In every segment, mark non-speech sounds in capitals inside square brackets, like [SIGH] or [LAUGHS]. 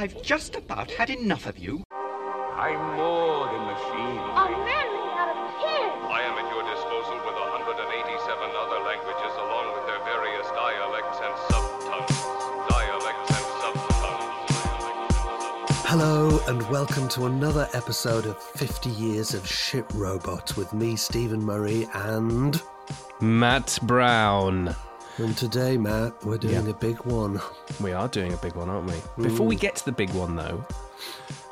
I've just about had enough of you. I'm more than machine. A man made out of tin. I am at your disposal with 187 other languages along with their various dialects and subtongues. Dialects and subtongues. Hello, and welcome to another episode of 50 Years of Shit Robot with me, Stephen Murray, and. Matt Brown. And today, Matt, we're doing Yeah. a big one. We are doing a big one, aren't we? Before we get to the big one, though,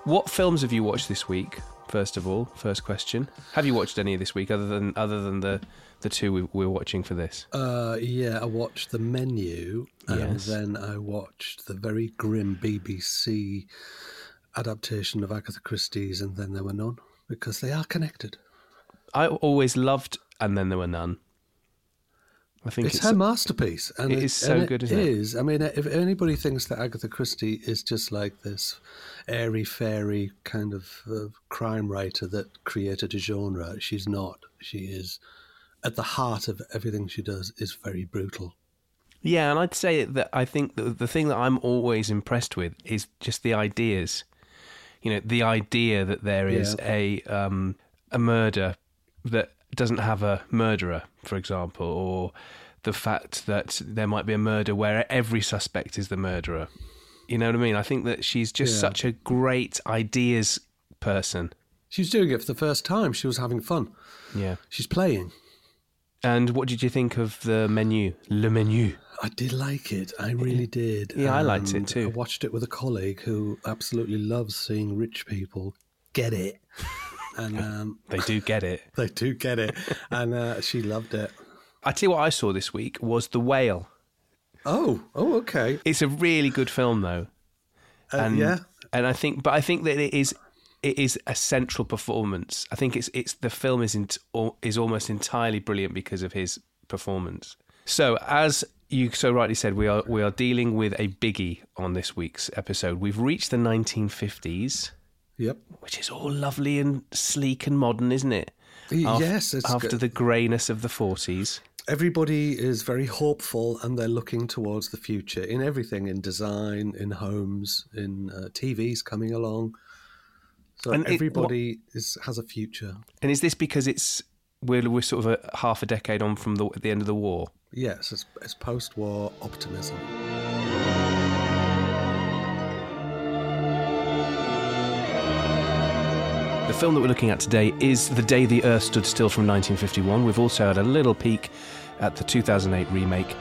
what films have you watched this week? First of all, first question: Have you watched any this week other than other than the the two we, we're watching for this? Uh, yeah, I watched the menu, and Yes. then I watched the very grim BBC adaptation of Agatha Christie's, and then there were none because they are connected. I always loved, and then there were none. I think It's, it's, her masterpiece, and it is so good, isn't it? is. I mean, if anybody thinks that Agatha Christie is just like this airy fairy kind of uh, crime writer that created a genre, she's not. She is at the heart of everything she does is very brutal. Yeah, and I'd say that I think the, the thing that I'm always impressed with is just the ideas. You know, the idea that there is Yeah. a um, a murder that doesn't have a murderer, for example, or the fact that there might be a murder where every suspect is the murderer. You know what I mean? I think that she's just Yeah. such a great ideas person. She's doing it for the first time. She was having fun. Yeah. She's playing. And what did you think of the menu? Le menu. I did like it. I really did. Yeah, I liked it um, too. I watched it with a colleague who absolutely loves seeing rich people get it. And um, They do get it. [LAUGHS] they do get it. And uh, she loved it. I tell you what I saw this week was The Whale. Oh, oh, okay. It's a really good film, though. Uh, and yeah. and I think, but I think that it is it is a central performance. I think it's it's the film is in, is almost entirely brilliant because of his performance. So as you so rightly said, we are we are dealing with a biggie on this week's episode. We've reached the 1950s, Yep. which is all lovely and sleek and modern, isn't it? Yes, it's after good. the greyness of the 40s. Everybody is very hopeful and they're looking towards the future in everything in design, in homes, in uh, TVs coming along. So And it- everybody has a future. And is this because it's we're we're sort of a half a decade on from the the end of the war? Yes, it's, it's post war optimism. Film that we're looking at today is The Day the Earth Stood Still from 1951. We've also had a little peek at the 2008 remake.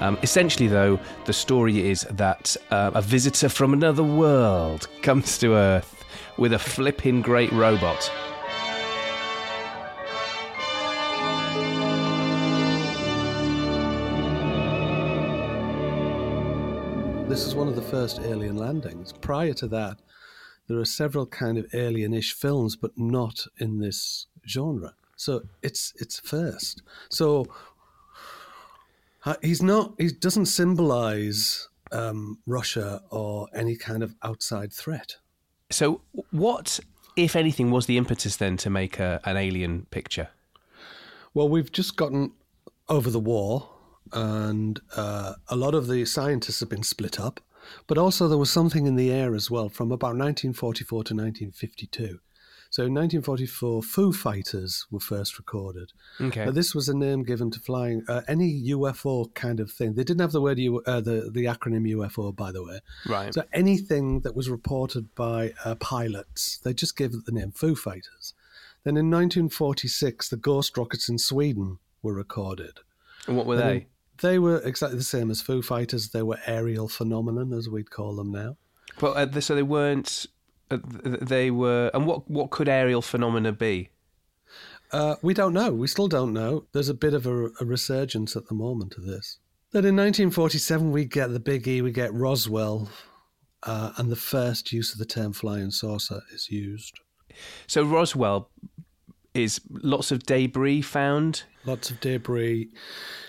Um, essentially, though, the story is that uh, a visitor from another world comes to Earth with a flipping great robot. This is one of the first alien landings. Prior to that, there are several kind of alienish films, but not in this genre. So it's it's first. So uh, he's not. He doesn't symbolize um, Russia or any kind of outside threat. So, what, if anything, was the impetus then to make a, an alien picture? Well, we've just gotten over the war, and uh, a lot of the scientists have been split up. But also, there was something in the air as well from about 1944 to 1952. So, in 1944, Foo Fighters were first recorded. Okay. Uh, this was a name given to flying uh, any UFO kind of thing. They didn't have the word U- uh, the the acronym UFO, by the way. Right. So anything that was reported by uh, pilots, they just gave it the name Foo Fighters. Then in 1946, the ghost rockets in Sweden were recorded. And what were they? They were exactly the same as Foo Fighters. They were aerial phenomenon, as we'd call them now. But uh, so they weren't. Uh, they were. And what what could aerial phenomena be? Uh, we don't know. We still don't know. There's a bit of a, a resurgence at the moment of this. Then in 1947, we get the Big E, we get Roswell, uh, and the first use of the term flying saucer is used. So Roswell is lots of debris found. Lots of debris.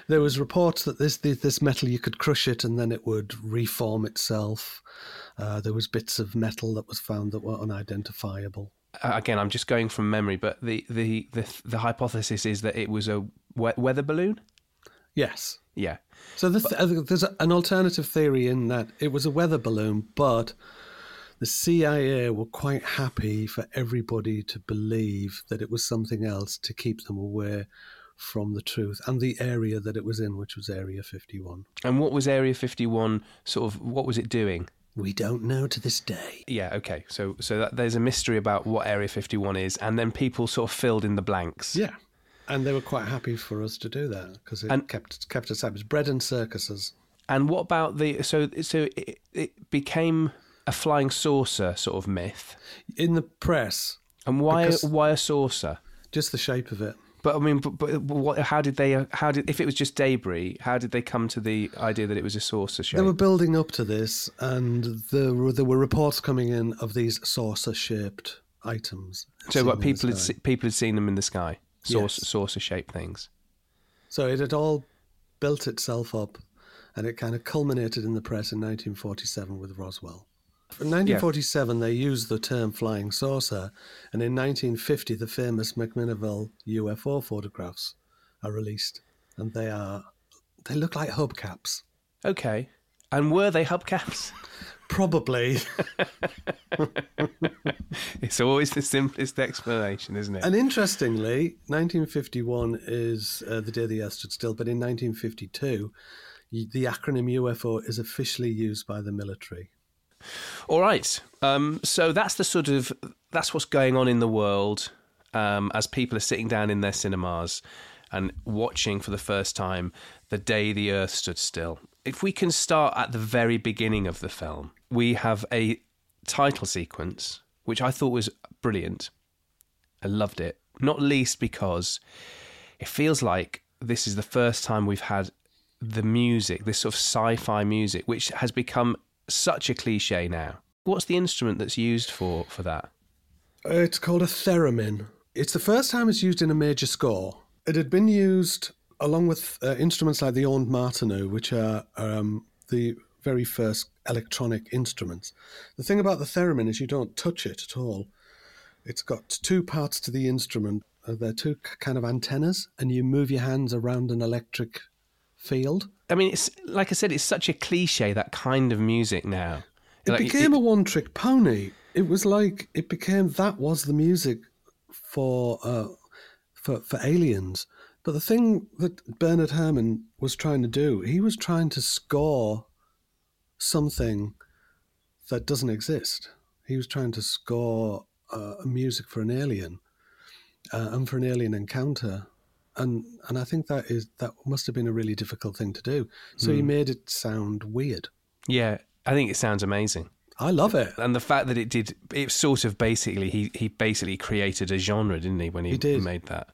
There was reports that this this, metal you could crush it and then it would reform itself. Uh, there was bits of metal that was found that were unidentifiable. Uh, again, I'm just going from memory, but the the the, the hypothesis is that it was a weather balloon. Yes. Yeah. So the th- uh, there's an alternative theory in that it was a weather balloon, but the CIA were quite happy for everybody to believe that it was something else to keep them away from the truth and the area that it was in, which was Area 51. And what was Area 51 sort of, what was it doing? We don't know to this day. Yeah, okay. So so that, there's a mystery about what Area 51 is, and then people sort of filled in the blanks. Yeah. And they were quite happy for us to do that because it And- kept kept us happy. It was bread and circuses. And what about the, so, so it, it became a flying saucer sort of myth. In the press, And why, why a saucer? just the shape of it. But I mean, but, but what, how did they? How did if it was just debris? How did they come to the idea that it was a saucer shape? They were building up to this, and there were, there were reports coming in of these saucer shaped items. so, what people had se- people had seen them in the sky, saucer Yes. saucer shaped things. So it had all built itself up, and it kind of culminated in the press in 1947 with Roswell. In 1947, they used the term flying saucer, and in 1950, the famous McMinnville UFO photographs are released, and they are they look like hubcaps. Okay, and were they hubcaps? [LAUGHS] Probably. it's always the simplest explanation, isn't it? and interestingly, 1951 is uh, the day the Earth stood still, but in 1952, the acronym UFO is officially used by the military. All right. Um, so that's the sort of that's what's going on in the world um, as people are sitting down in their cinemas and watching for the first time the day the Earth stood still. If we can start at the very beginning of the film, we have a title sequence which I thought was brilliant. I loved it, not least because it feels like this is the first time we've had the music, this sort of sci-fi music, which has become such a cliche now. What's the instrument that's used for for that? Uh, It's called a theremin. It's the first time it's used in a major score. It had been used along with uh, instruments like the Ondes Martenot, which are um, the very first electronic instruments. The thing about the theremin is you don't touch it at all. It's got two parts to the instrument. Uh, they're two kind of antennas, and you move your hands around an electric field. I mean, it's like I said, it's such a cliche that kind of music now. It Like, became a one trick pony. It was like it became that was the music for uh, for for aliens. But the thing that Bernard Herrmann was trying to do, he was trying to score something that doesn't exist. He was trying to score uh, music for an alien uh, and for an alien encounter. And and I think that is that must have been a really difficult thing to do. So he hmm. made it sound weird. yeah, I think it sounds amazing. I love it. And the fact that it did, it sort of basically, he, he basically created a genre, didn't he, when he, He did. made that?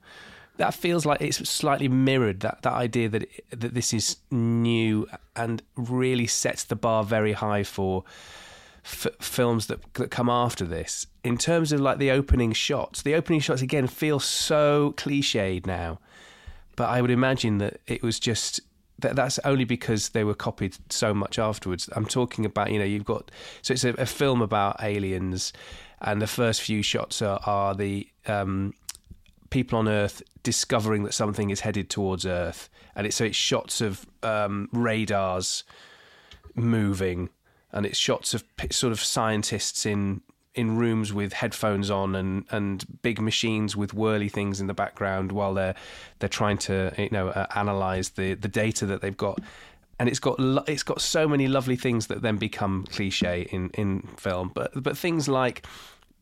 That feels like it's slightly mirrored that, that idea that it, that this is new and really sets the bar very high for f- films that that come after this. In terms of like the opening shots, the opening shots again feel so cliched now, but I would imagine that it was just that that's only because they were copied so much afterwards. I'm talking about you know you've got so it's a, a film about aliens, and the first few shots are, are the um, people on Earth discovering that something is headed towards Earth, and it's so it's shots of um, radars moving, and it's shots of sort of scientists in in rooms with headphones on and and big machines with whirly things in the background while they're they're trying to you know uh, analyze the the data that they've got. And it's got lo- it's got so many lovely things that then become cliche in, in film, but but things like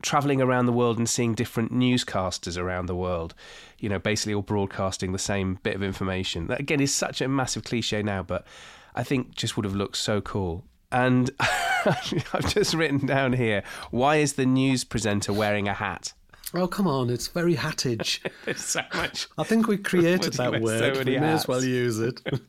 traveling around the world and seeing different newscasters around the world, you know, basically all broadcasting the same bit of information. That again is such a massive cliche now, but I think just would have looked so cool. And [LAUGHS] I've just written down here, why is the news presenter wearing a hat? Oh, come on. It's very hattage. [LAUGHS] There's so much. I think we created What do you that so word. many we may as well use it. [LAUGHS]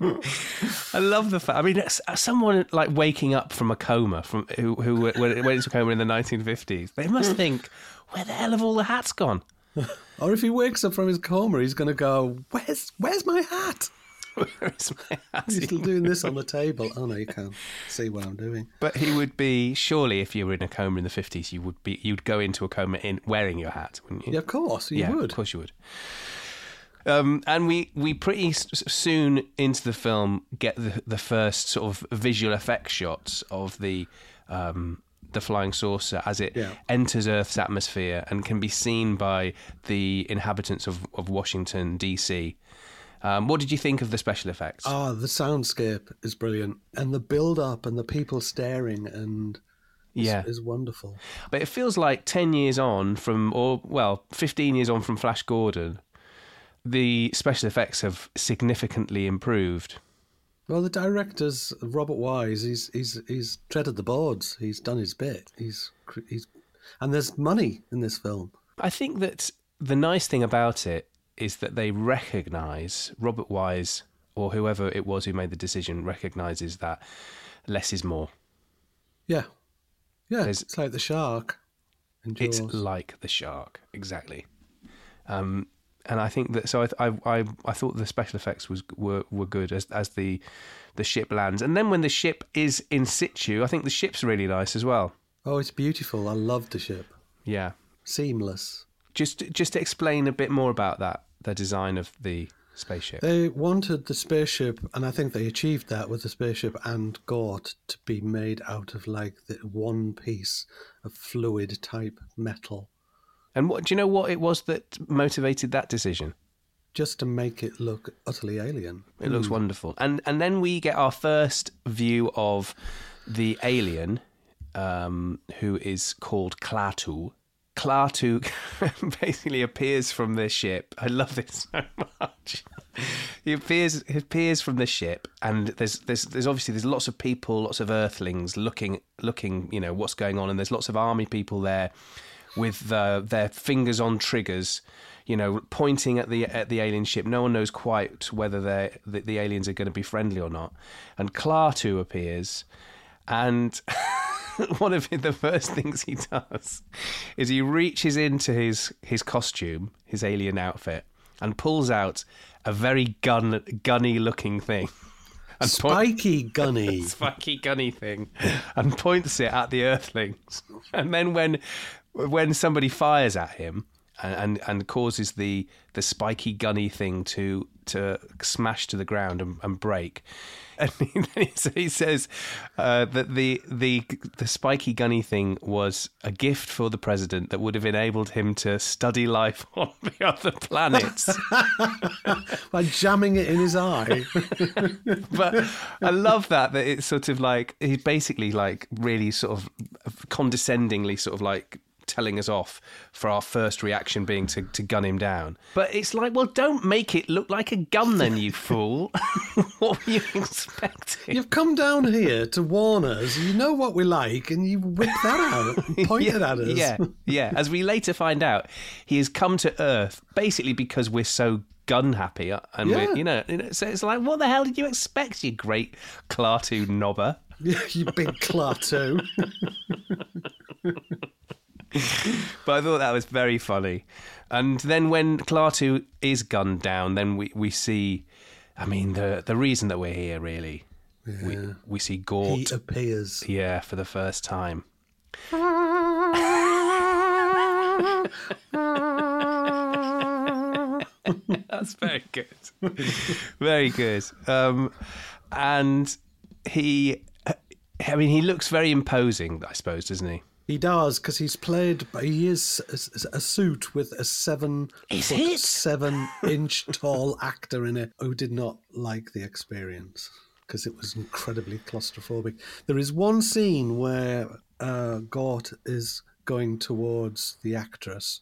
I love the fact. I mean, it's- uh, someone like waking up from a coma, from who who went went into a coma in the 1950s, they must think, where the hell have all the hats gone? or if he wakes up from his coma, he's going to go, "Where's Where's my hat?" Where is my hat? [LAUGHS] He's still doing this on the table. Oh no, you can't see what I'm doing. But he would be surely if you were in a coma in the fifties, you would be you'd go into a coma in wearing your hat, wouldn't you? Yeah, of course you yeah, would. of course you would. Um, and we we pretty s- soon into the film get the the first sort of visual effects shots of the um, the flying saucer as it Yeah. enters Earth's atmosphere and can be seen by the inhabitants of, of Washington D.C. Um, what did you think of the special effects? Ah, the soundscape is brilliant, and the build-up and the people staring and Yeah. is wonderful. But it feels like 10 years on from, or well, 15 years on from Flash Gordon, the special effects have significantly improved. Well, the director's Robert Wise. He's he's he's treaded the boards. He's done his bit. He's he's, and there's money in this film. I think that the nice thing about it is that they recognise, Robert Wise or whoever it was who made the decision recognises that less is more. Yeah, yeah. There's- it's like the shark. It's like the shark, exactly. Um, and I think that so I, I I I thought the special effects was were were good as as the the ship lands, and then when the ship is in situ, I think the ship's really nice as well. oh, it's beautiful. I love the ship. Yeah, Seamless. just just to explain a bit more about that, the design of the spaceship. They wanted the spaceship, and I think they achieved that with the spaceship and Gort to be made out of like the one piece of fluid type metal, And what do you know? What it was that motivated that decision? just to make it look utterly alien. It looks wonderful. And and then we get our first view of the alien, um, who is called Klaatu. Klaatu [LAUGHS] basically appears from the ship. I love this so much. He appears he appears from the ship, and there's there's there's obviously there's lots of people, lots of Earthlings looking looking, you know, what's going on, and there's lots of army people there with uh, their fingers on triggers, you know, pointing at the at the alien ship. No one knows quite whether they the, the aliens are going to be friendly or not. And Klaatu appears, and [LAUGHS] [LAUGHS] one of the first things he does is he reaches into his his costume, his alien outfit, and pulls out a very gun gunny looking thing. [LAUGHS] And point- Spiky gunny. [LAUGHS] spiky gunny thing and points it at the earthlings and then when when somebody fires at him and and, and causes the the spiky gunny thing to to smash to the ground and, and break [LAUGHS] and he, so he says uh, that the the the spiky gunny thing was a gift for the president that would have enabled him to study life [LAUGHS] on the other planets [LAUGHS] by jamming it in his eye. but I love that that it's sort of like he's basically like really sort of condescendingly sort of like telling us off for our first reaction being to, to gun him down. But it's like, well, don't make it look like a gun then, you [LAUGHS] fool. [LAUGHS] what were you expecting? You've come down here to warn us. You know what we like, and you whip that out, and [LAUGHS] point it at us. Yeah, yeah. As we later find out, he has come to Earth basically because we're so gun happy, uh, and Yeah. we're you know, so it's like, what the hell did you expect, you great Klaatu knobber? you big Klaatu. [LAUGHS] But I thought that was very funny. And then when Klaatu is gunned down, then we, we see, I mean, the the reason that we're here really. We, we see he Gort, appears. yeah, for the first time. [LAUGHS] That's very good. very good. Um, and he, I mean, he looks very imposing, I suppose, doesn't he? He does because he's played. He is a, a suit with a seven foot, seven [LAUGHS] inch tall actor in it who did not like the experience because it was incredibly claustrophobic. There is one scene where uh, Gort is going towards the actress,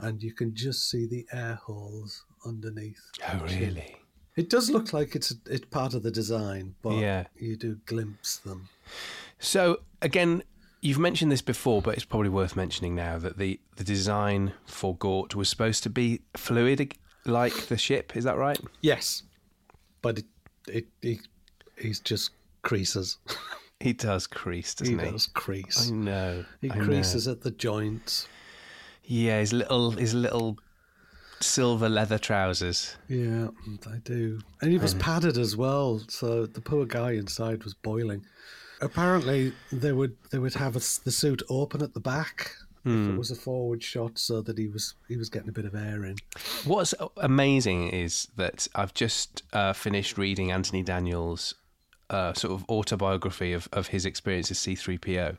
and you can just see the air holes underneath. Oh, really? It does look like it's it's part of the design, but Yeah. you do glimpse them. So again, you've mentioned this before, but it's probably worth mentioning now that the the design for Gort was supposed to be fluid like the ship. Is that right? Yes, but it it, it he's just creases. [LAUGHS] He does crease, doesn't he? He does crease. I know. He I know. creases at the joints. Yeah, his little his little silver leather trousers. Yeah, they do. And he was um, padded as well, so the poor guy inside was boiling. Apparently, they would they would have a the suit open at the back if it was a forward shot, so that he was he was getting a bit of air in. What's amazing is that I've just uh, finished reading Anthony Daniels' uh, sort of autobiography of, of his experience as C3PO.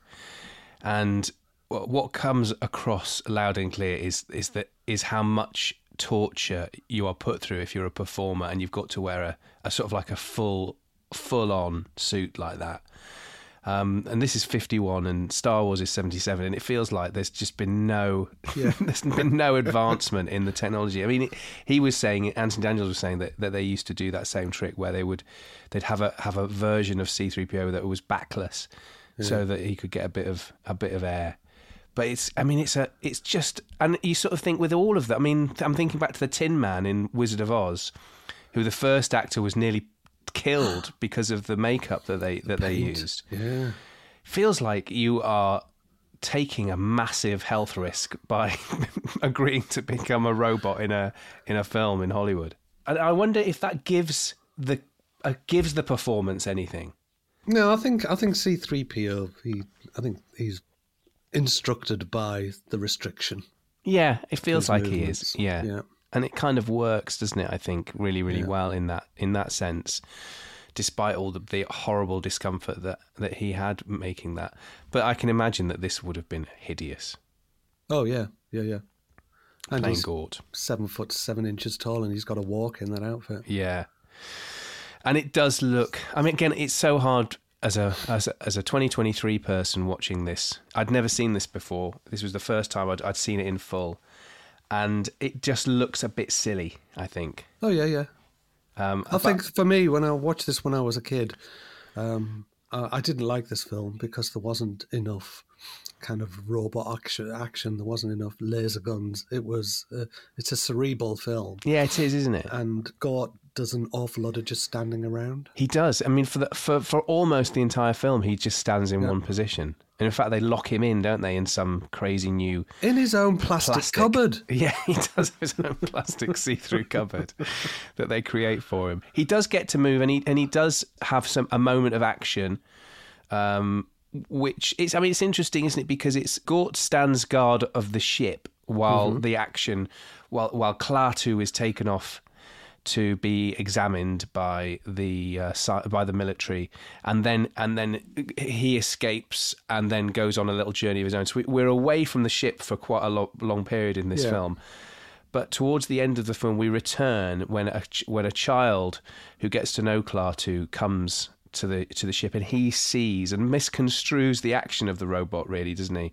and what comes across loud and clear is is that is how much torture you are put through if you're a performer and you've got to wear a, a sort of like a full full on suit like that. Um, and this is 51 and Star Wars is 77 and it feels like there's just been no [LAUGHS] there's been no advancement in the technology. I mean it, he was saying Anthony Daniels was saying that, that they used to do that same trick where they would they'd have a have a version of C3PO that was backless so that he could get a bit of a bit of air. But it's I mean it's a it's just and you sort of think with all of that I mean I'm thinking back to the Tin Man in Wizard of Oz who the first actor was nearly killed because of the makeup that they that they used Yeah. feels like you are taking a massive health risk by [LAUGHS] agreeing to become a robot in a in a film in Hollywood. And I wonder if that gives the uh, gives the performance anything. No, I think I think C three PO. He, I think he's instructed by the restriction. Yeah, it feels His like he is. Yeah. Yeah. And it kind of works, doesn't it? I think really, really Yeah. well in that in that sense, despite all the, the horrible discomfort that that he had making that. But I can imagine that this would have been hideous Oh yeah, yeah, yeah. And playing he's Gort. seven foot seven inches tall, and he's got to walk in that outfit. Yeah, and it does look. I mean, again, it's so hard as a as a, as a 2023 person watching this. I'd never seen this before. This was the first time I'd, I'd seen it in full, and it just looks a bit silly. I think. Oh yeah, yeah. Um, I think for me, when I watched this when I was a kid, um, I, I didn't like this film because there wasn't enough kind of robot action. Action. There wasn't enough laser guns. It was. Uh, it's a cerebral film, yeah, it is, isn't it? and Gort does an awful lot of just standing around. He does. I mean, for the, for for almost the entire film, he just stands in one position. And in fact, they lock him in, don't they, in some crazy new In his own plastic, plastic cupboard. [LAUGHS] Yeah, he does have his own plastic [LAUGHS] see-through cupboard that they create for him. He does get to move, and he and he does have some a moment of action, um, which it's. I mean, it's interesting, isn't it? Because it's Gort stands guard of the ship while the action, while while Klaatu is taken off to be examined by the uh, by the military, and then and then he escapes and then goes on a little journey of his own. So we, we're away from the ship for quite a lo- long period in this Yeah. film. But towards the end of the film, we return when a ch- when a child who gets to know Klaatu comes to the to the ship, and he sees and misconstrues the action of the robot. Really, doesn't he?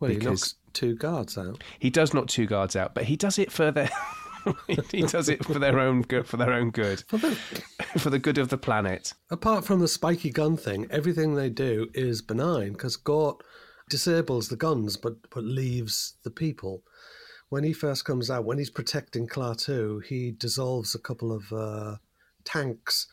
Well, he Because- knocks two guards out. He does knock two guards out, but he does it for their [LAUGHS] [LAUGHS] he does it for their own good for their own good [LAUGHS] for the good of the planet. Apart from the spiky gun thing, everything they do is benign because Gort disables the guns but, but leaves the people. When he first comes out, when he's protecting Klaatu, he dissolves a couple of uh, tanks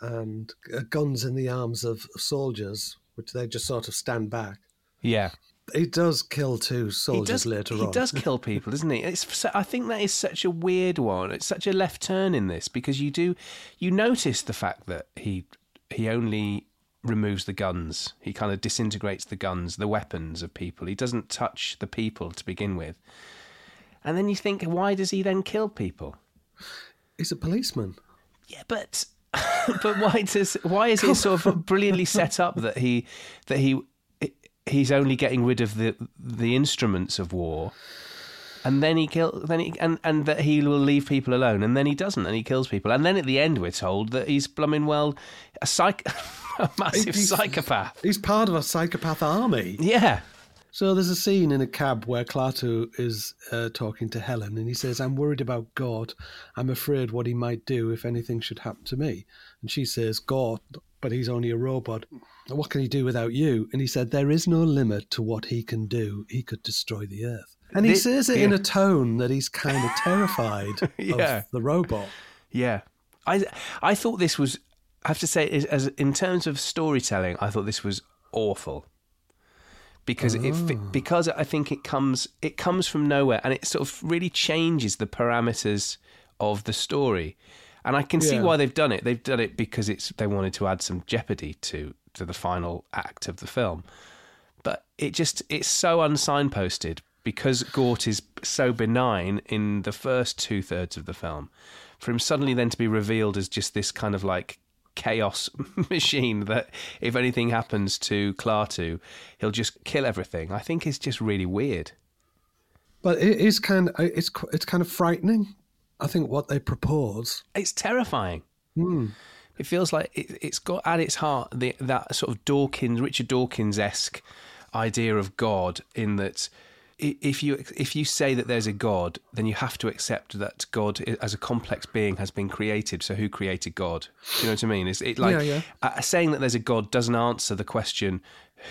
and uh, guns in the arms of soldiers, which they just sort of stand back. Yeah, He does kill two soldiers does. later he on. He does [LAUGHS] kill people, doesn't he? It's. I think that is such a weird one. It's such a left turn in this because you do you notice the fact that he he only removes the guns. He kind of disintegrates the guns, the weapons of people. He doesn't touch the people to begin with. And then you think, why does he then kill people? He's a policeman. Yeah, but [LAUGHS] but why does why is it sort of brilliantly set up that he that he he's only getting rid of the the instruments of war, and then he kill then he and and that he will leave people alone, and then he doesn't, and he kills people, and then at the end we're told that he's blooming well a psych [LAUGHS] a massive He's- psychopath. He's part of a psychopath army. Yeah, So there's a scene in a cab where Klaatu is uh, talking to Helen, and he says, "I'm worried about Gort. I'm afraid what he might do if anything should happen to me." And she says, "Gort, but he's only a robot. What can he do without you?" And he said, "There is no limit to what he can do. He could destroy the Earth." And he Thi- says it in a tone that he's kind [LAUGHS] of terrified Yeah. of the robot. Yeah, I I thought this was. I have to say, as, as in terms of storytelling, I thought this was awful because it oh. because I think it comes it comes from nowhere and it sort of really changes the parameters of the story, and I can see why they've done it. They've done it because it's they wanted to add some jeopardy to to the final act of the film, but it just it's so unsignposted because Gort is so benign in the first two thirds of the film. For him suddenly then to be revealed as just this kind of like chaos [LAUGHS] machine that if anything happens to Klaatu, he'll just kill everything. I think is just really weird. But it is kind of it's it's kind of frightening. I think what they propose. It's terrifying. Hmm. It feels like it, it's got at its heart the, that sort of Dawkins, Richard Dawkins esque idea of God, in that if you if you say that there's a God, then you have to accept that God, as a complex being, has been created. So who created God? Do you know what I mean? It's it like Yeah, yeah. Uh, saying that there's a God doesn't answer the question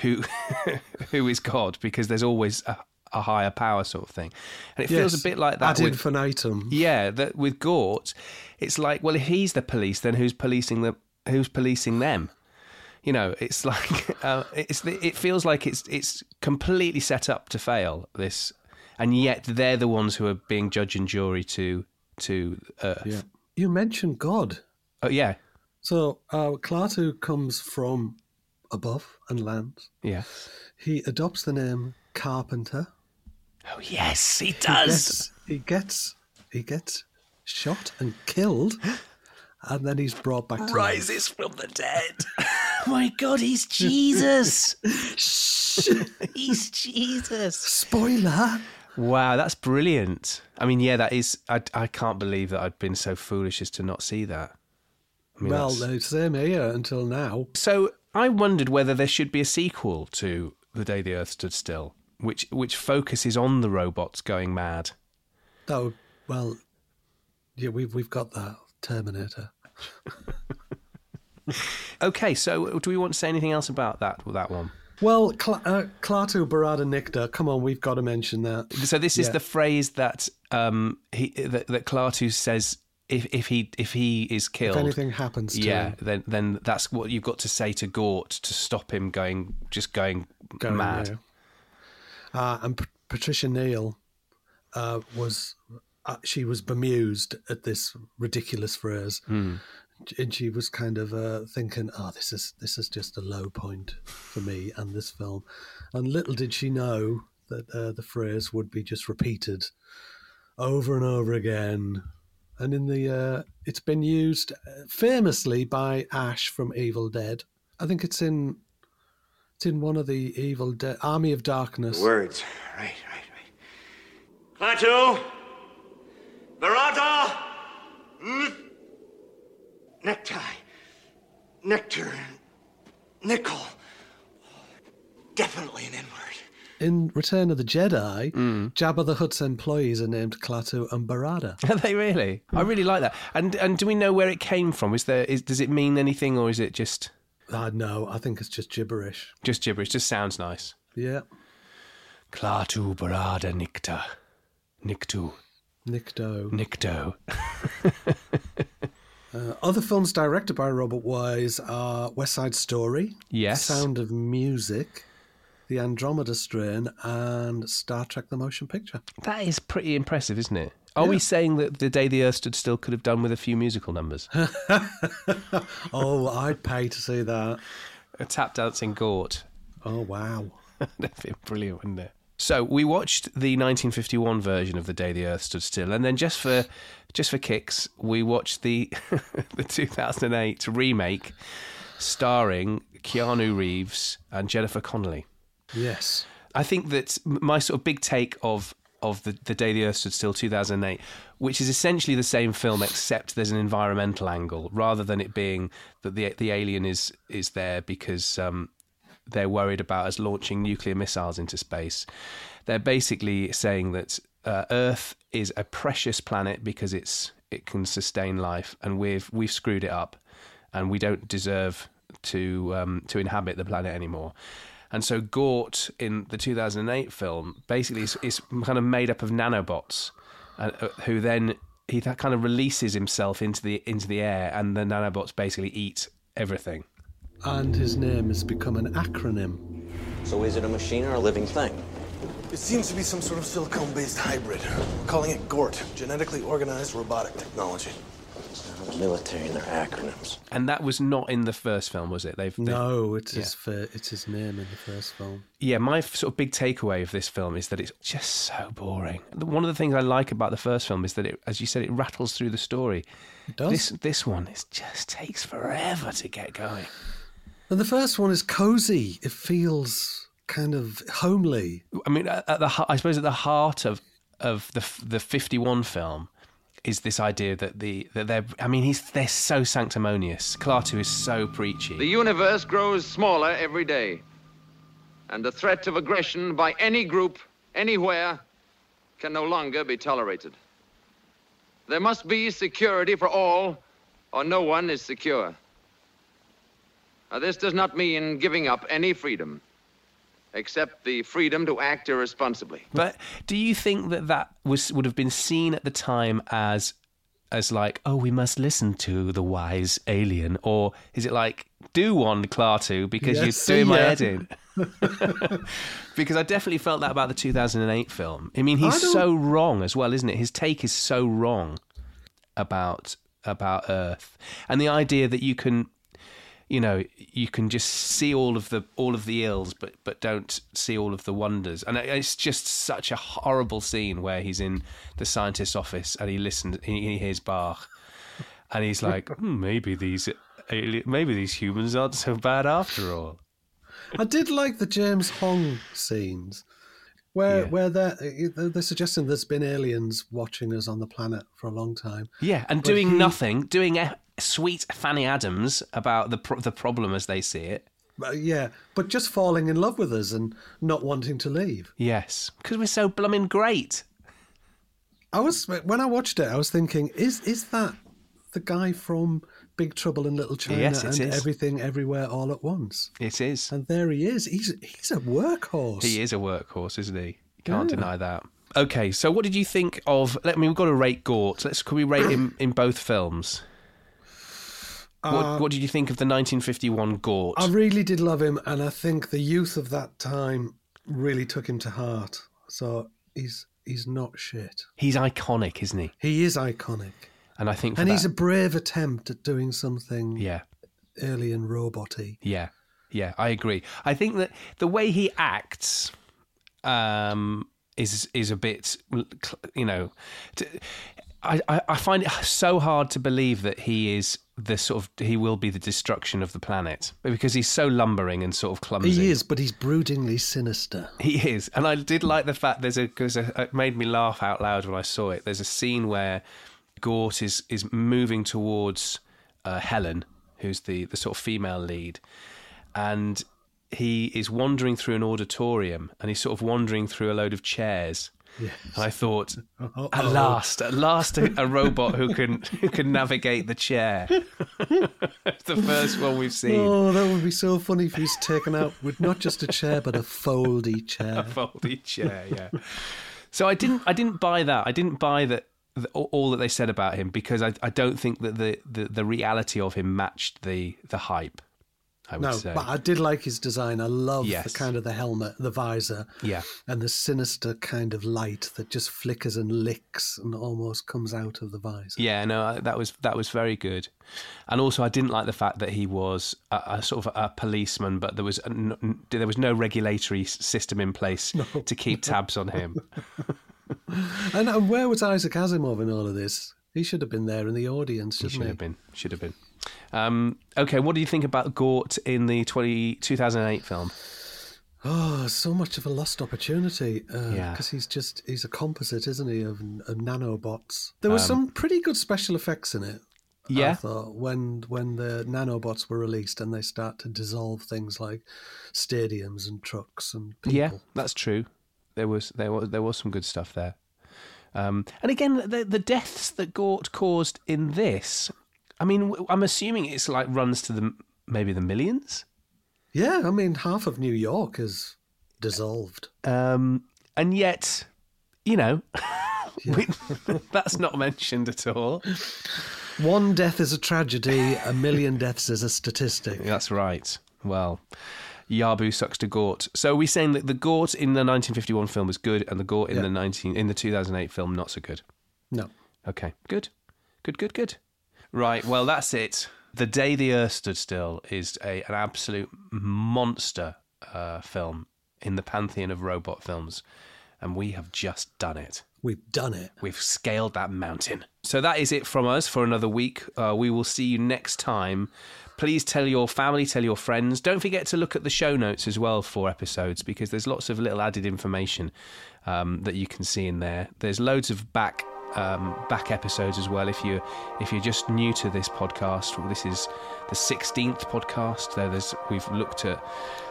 who [LAUGHS] who is God because there's always a, a higher power sort of thing, and it feels a bit like that ad with infinitum. yeah, that with Gort, it's like, well, if he's the police, then who's policing the who's policing them? You know, it's [LAUGHS] like uh, it's it feels like it's it's completely set up to fail. This, and yet they're the ones who are being judge and jury to to Earth. Yeah. You mentioned God. Oh yeah, So uh, Klaatu comes from above and lands. yeah. He adopts the name Carpenter. Oh yes, he He does. gets, he gets he gets shot and killed, and then he's brought back to life. Rises from the dead. [LAUGHS] My God, he's Jesus. [LAUGHS] he's Jesus. Spoiler. Wow, that's brilliant. I mean, yeah, that is. I, I can't believe that I'd been so foolish as to not see that. I mean, well, that's- the same here until now. so I wondered whether there should be a sequel to The Day the Earth Stood Still, which which focuses on the robots going mad. Oh well, yeah, we've we've got that Terminator. [LAUGHS] Okay, so do we want to say anything else about that that one? Well, Cl- uh, Klaatu Barada Nikta, come on, we've got to mention that. So this is Yeah. the phrase that um he that, that Klaatu says if if he if he is killed. If anything happens to yeah, him, then then that's what you've got to say to Gort to stop him going just going, going mad. Uh, and P- Patricia Neal uh, was uh, she was bemused at this ridiculous phrase, Hmm. and she was kind of uh, thinking, "Oh, this is this is just a low point for me and this film." And little did she know that uh, the phrase would be just repeated over and over again. And in the, uh, it's been used uh, famously by Ash from Evil Dead. I think it's in it's in one of the Evil Dead Army of Darkness. Words. Right, right, right. Klaatu! Barada! Mm. Necktie. Nectar. Nickel. Definitely an N-word. In Return of the Jedi, Jabba the Hutt's employees are named Klaatu and Barada. [LAUGHS] Are they really? I really like that. And and do we know where it came from? Is there is does it mean anything or is it just I know, I think it's just gibberish. just gibberish? Just sounds nice. Yeah, Klaatu barada nikta. Niktu. Nikto. Nikto. [LAUGHS] Uh, other films directed by Robert Wise are West Side Story, Yes. Sound of Music, The Andromeda Strain, and Star Trek The Motion Picture. That is pretty impressive, isn't it? Are we saying that the day the Earth stood still could have done with a few musical numbers? [LAUGHS] Oh, I'd pay to see that. a tap dancing Gort. Oh, wow. [LAUGHS] That'd be brilliant, wouldn't it? So we watched the 1951 version of The Day the Earth Stood Still, and then just for just for kicks, we watched the [LAUGHS] the 2008 remake, starring Keanu Reeves and Jennifer Connelly. Yes. I think that my sort of big take of of the, the Day the Earth Stood Still 2008, which is essentially the same film except there's an environmental angle rather than it being that the the alien is is there because um, they're worried about us launching nuclear missiles into space. They're basically saying that uh, Earth is a precious planet because it's it can sustain life, and we've we've screwed it up, and we don't deserve to um, to inhabit the planet anymore. And so Gort in the 2008 film basically is, is kind of made up of nanobots, uh, uh, who then he th- kind of releases himself into the into the air, and the nanobots basically eat everything. And his name has become an acronym. So is it a machine or a living thing? It seems to be some sort of silicone based hybrid. We're calling it GORT, Genetically Organized Robotic Technology. The military and their acronyms. And that was not in the first film, was it? They've, they No, it's Yeah. his fir- it's his name in the first film. yeah, my f- sort of big takeaway of this film is that it's just so boring. The- One of the things I like about the first film is that it, as you said, it rattles through the story. It does. This this one it just takes forever to get going. And the first one is cozy. It feels kind of homely. I mean, at at the I suppose at the heart of of the the fifty one film is this idea that the that they're I mean he's they're so sanctimonious. Klaatu is so preachy. The universe grows smaller every day. And the threat of aggression by any group, anywhere, can no longer be tolerated. There must be security for all, or no one is secure. Now, this does not mean giving up any freedom, except the freedom to act irresponsibly. But do you think that that was would have been seen at the time as as like, oh, we must listen to the wise alien, or is it like, do one Klaatu because Yeah, you're see doing my ya. head in? [LAUGHS] because I definitely felt that about the 2008 film. I mean, he's I so wrong as well, isn't it? His take is so wrong about about Earth, and the idea that you can you know you can just see all of the all of the ills but but don't see all of the wonders and it's just such a horrible scene where he's in the scientist's office and he listens he, he hears bach and he's like [LAUGHS] hmm, maybe these maybe these humans aren't so bad after all I did like the James Hong scenes where Yeah. where they're, they're suggesting there's been aliens watching us on the planet for a long time. yeah and But doing he- nothing doing sweet fanny adams about the pro- the problem as they see it But, yeah, but just falling in love with us and not wanting to leave. yes because we're so blooming great I was when I watched it, I was thinking, is is that the guy from Big Trouble in Little China Yes, and is. Everything Everywhere All at Once? it is And there he is. He's he's a workhorse. He is a workhorse, isn't he? You can't Yeah. deny that. Okay, so what did you think of? Let me. We've got to rate Gort. Let's. Could we rate him in both films? Uh, what, what did you think of the 1951 Gort? I really did love him, and I think the youth of that time really took him to heart. So he's he's not shit. he's iconic, isn't he? He is iconic, And I think. And he's a brave attempt at doing something Yeah, early alien roboty. yeah, yeah. I agree. I think that the way he acts, um, is is a bit, you know, I I find it so hard to believe that he is the sort of he will be the destruction of the planet because he's so lumbering and sort of clumsy. He is, but he's broodingly sinister. He is, and I did like the fact there's a because it made me laugh out loud when I saw it. There's a scene where Gort is is moving towards uh, Helen, who's the the sort of female lead, and he is wandering through an auditorium, and he's sort of wandering through a load of chairs. And I thought, at last, at last, a, a robot who can who can navigate the chair. The first one we've seen. Oh, that would be so funny if he's taken out with not just a chair but a foldy chair. A foldy chair, yeah. so I didn't, I didn't buy that. I didn't buy that the, all that they said about him because I, I don't think that the, the, the reality of him matched the the hype. I would No, say, but I did like his design. I love Yes. the kind of the helmet, the visor, yeah, and the sinister kind of light that just flickers and licks and almost comes out of the visor. yeah. No, that was that was very good. And also, I didn't like the fact that he was a, a sort of a policeman, but there was a, n- there was no regulatory system in place to keep [LAUGHS] tabs on him. And, and where was Isaac Asimov in all of this? He should have been there in the audience, shouldn't should he? have been. Should have been. Um, okay, what do you think about Gort in the 20, 2008 film? Oh, so much of a lost opportunity. Because Yeah. he's just, he's a composite, isn't he, of, of nanobots. There was Um, some pretty good special effects in it. Yeah, I thought when when the nanobots were released and they start to dissolve things like stadiums and trucks and people. yeah, that's true. There was there was there was some good stuff there. Um, and again, the the deaths that Gort caused in this, I mean, I'm assuming it's like runs to the maybe the millions. Yeah, I mean, half of New York is dissolved. Um, and yet, you know, [LAUGHS] we, [LAUGHS] that's not mentioned at all. One death is a tragedy, a million deaths is a statistic. [LAUGHS] That's right. Well, Yabu sucks to Gort. So are we saying that the Gort in the 1951 film was good, and the Gort in Yeah. the 19 in the 2008 film not so good? No. Okay, good, good, good, good. Right, well, that's it. The Day the Earth Stood Still is a, an absolute monster uh, film in the pantheon of robot films, and we have just done it. We've done it. We've scaled that mountain. So that is it from us for another week. Uh, we will see you next time. Please tell your family, tell your friends. Don't forget to look at the show notes as well for episodes because there's lots of little added information um, that you can see in there. There's loads of back um, back episodes as well. If you if you're just new to this podcast, this is the 16th podcast. There, there's we've looked at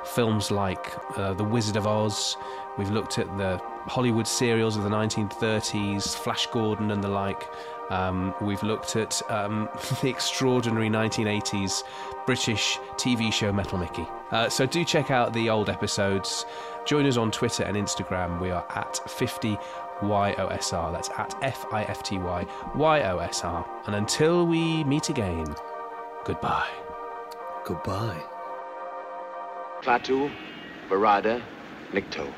films like uh, The Wizard of Oz. We've looked at the Hollywood serials of the 1930s, Flash Gordon and the like. Um, we've looked at um, [LAUGHS] the extraordinary 1980s British TV show Metal Mickey. Uh, so do check out the old episodes. Join us on Twitter and Instagram. We are at 50YOSR. That's at F I F T Y Y O S R. And until we meet again, goodbye. Goodbye. Klaatu, Barada, Nikto.